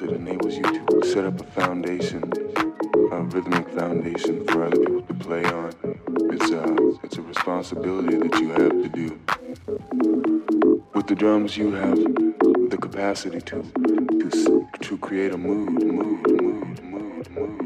that enables you to set up a foundation, a rhythmic foundation for other people to play on. It's a, it's a responsibility that you have to do. With the drums, you have the capacity to, to, to create a mood, mood, mood, mood, mood.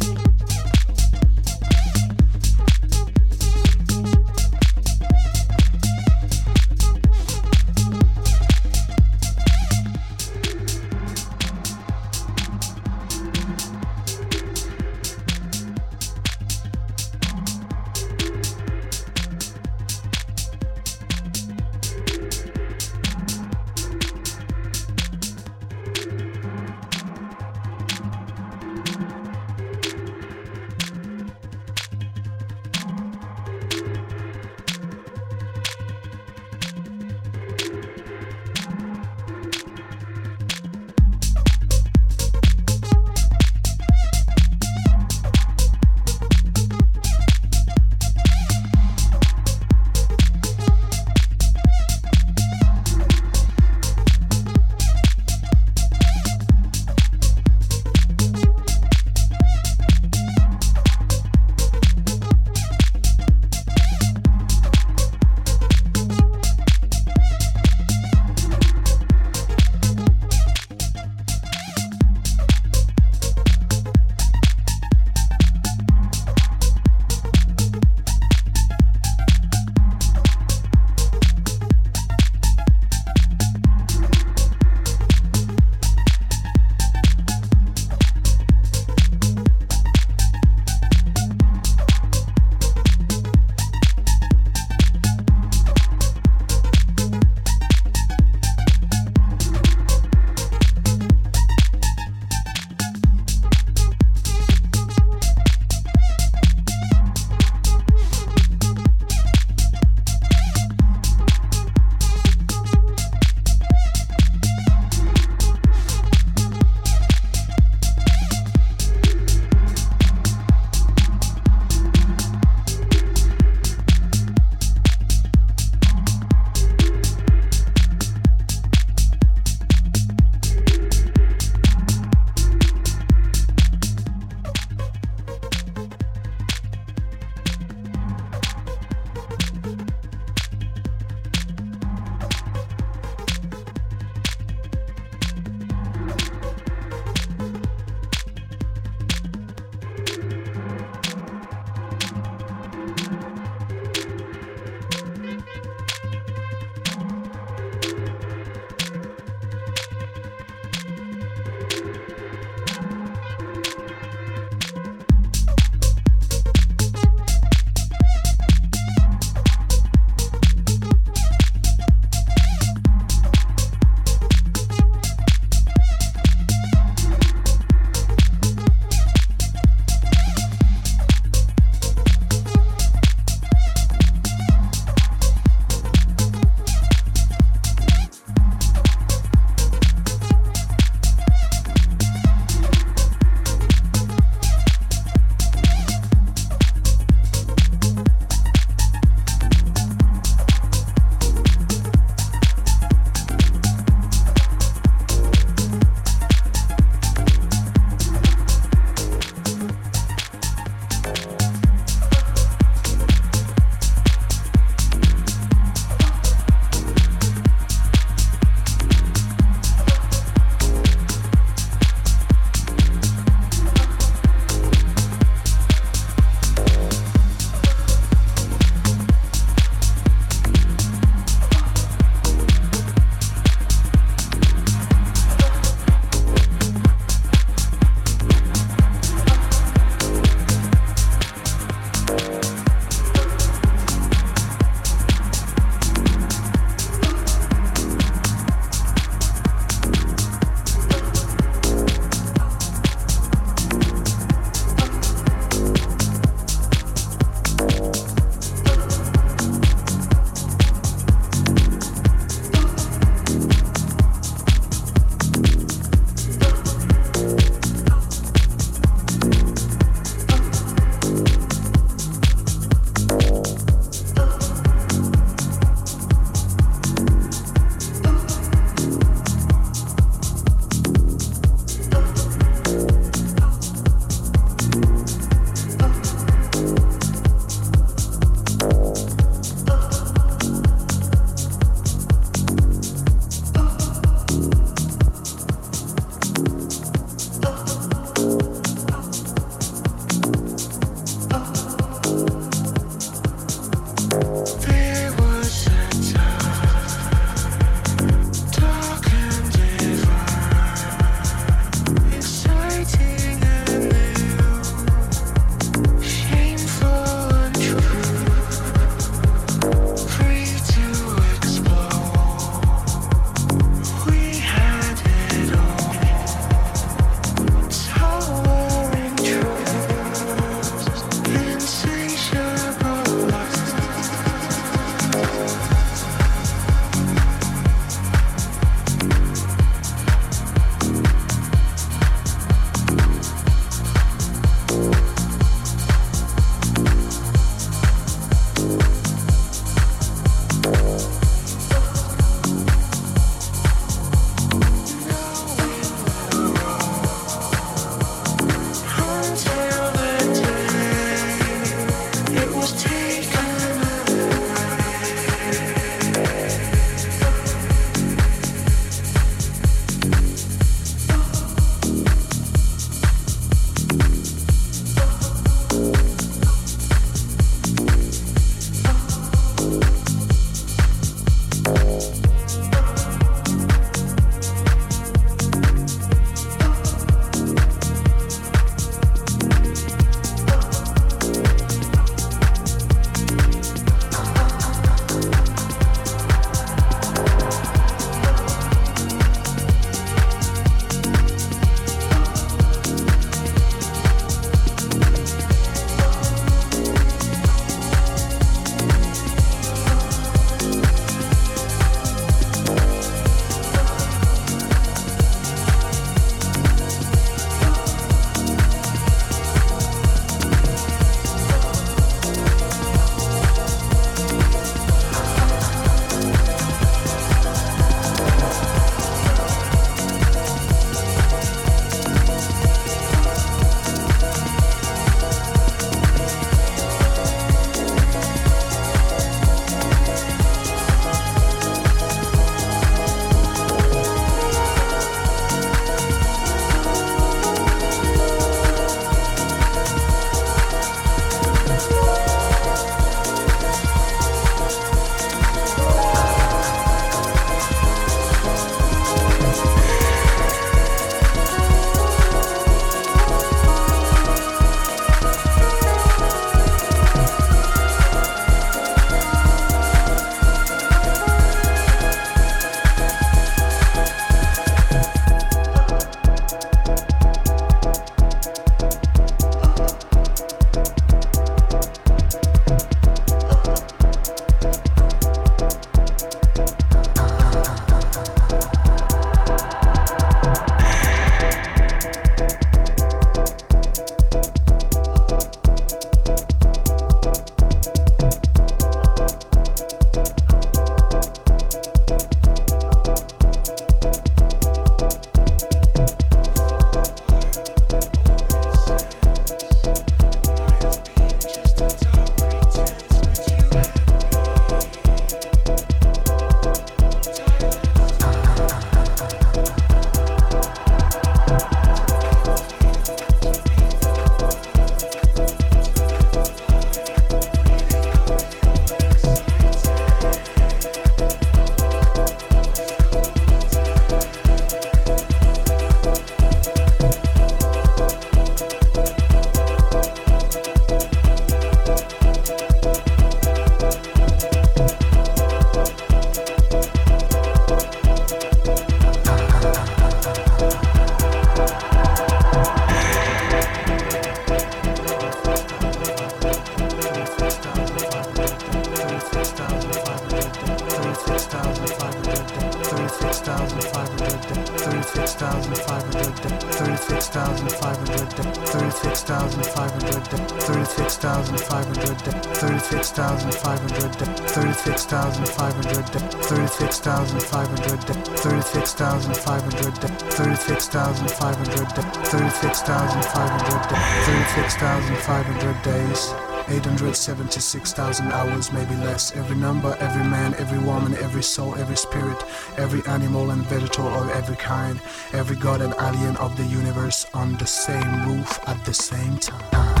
36,500 36,500 36,500 36,500 36,500 36,500 36,500 36,500 36,500 36,500 days 876,000 hours, maybe less. Every number, every man, every woman, every soul, every spirit, every animal and vegetable of every kind, every god and alien of the universe on the same roof at the same time.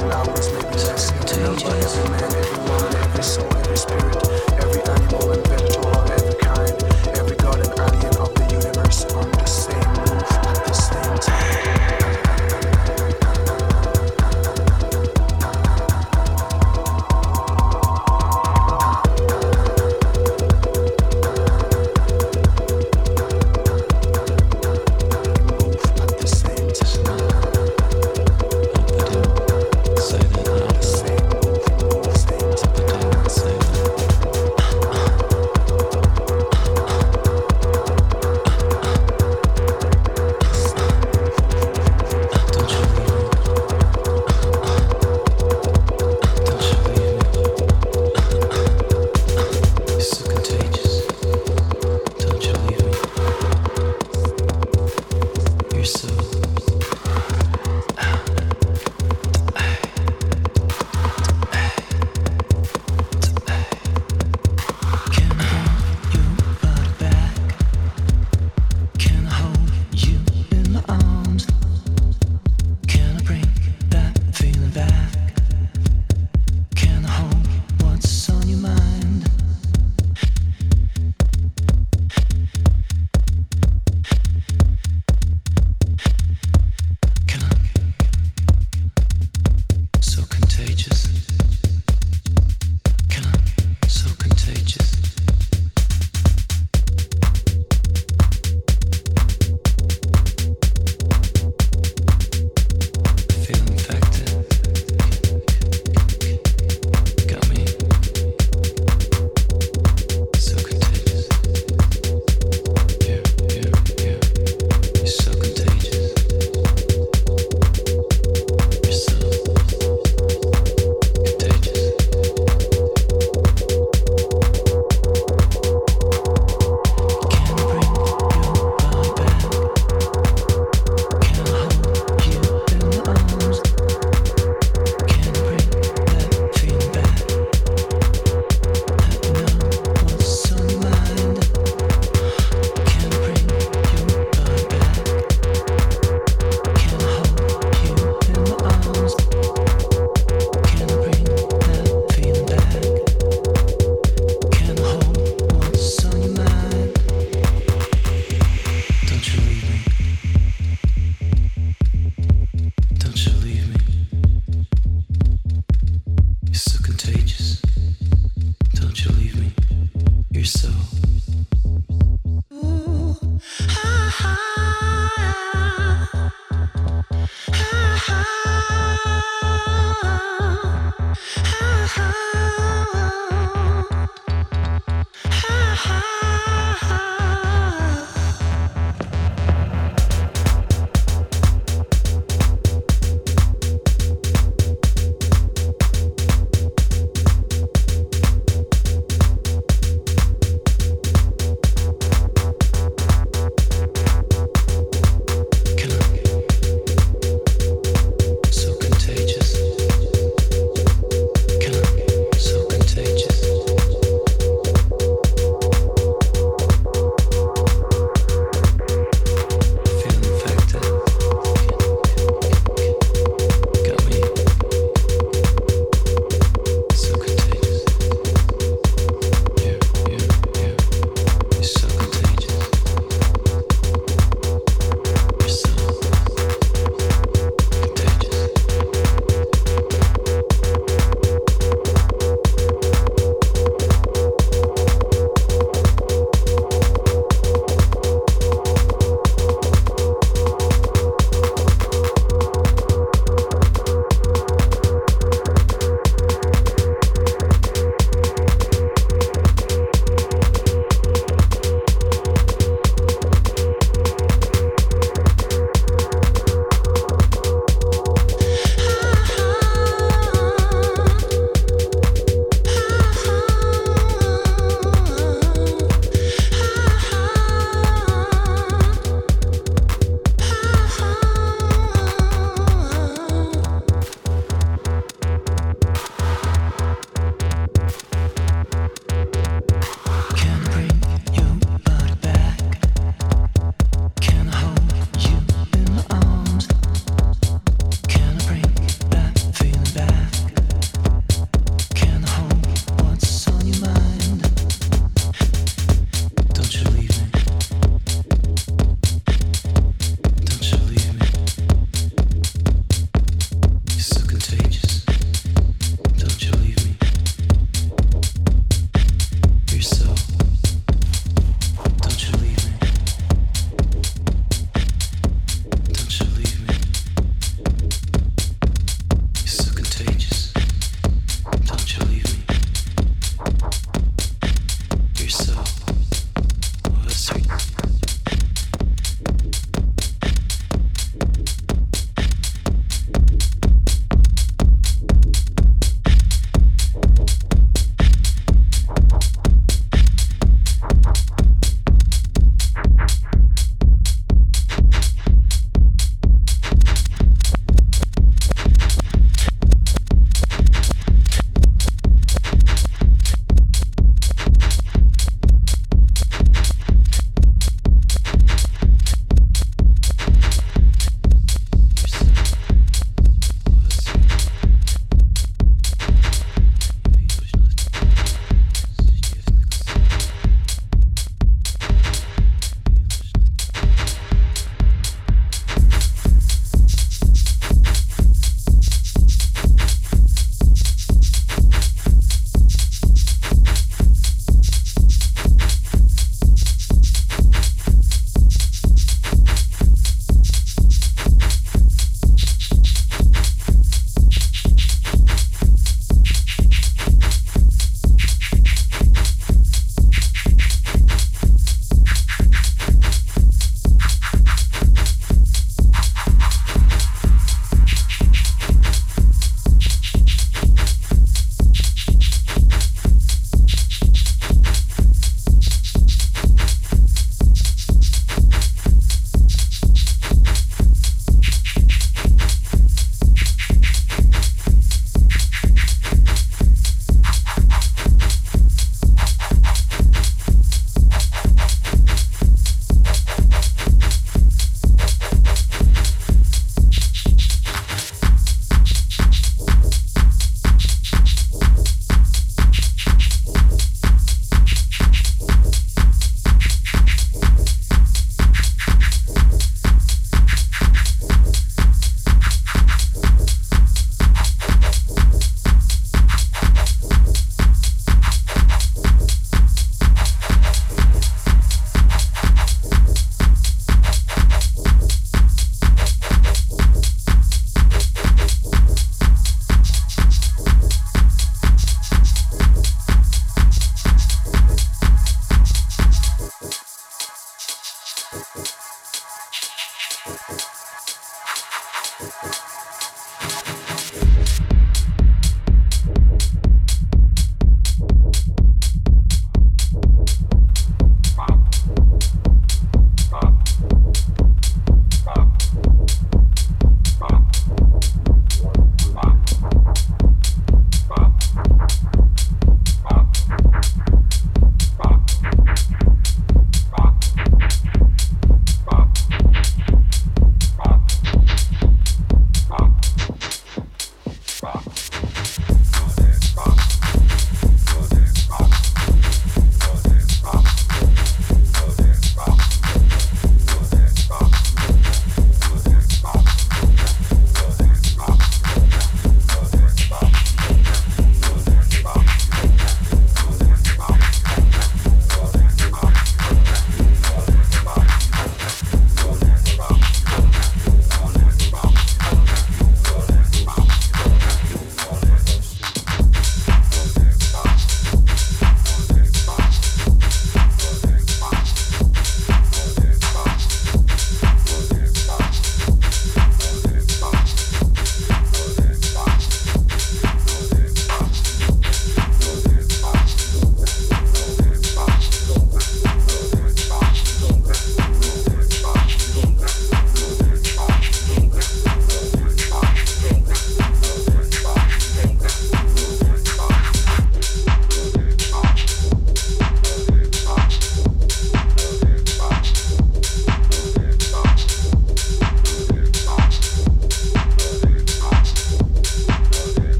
hours and hours, maybe seconds, and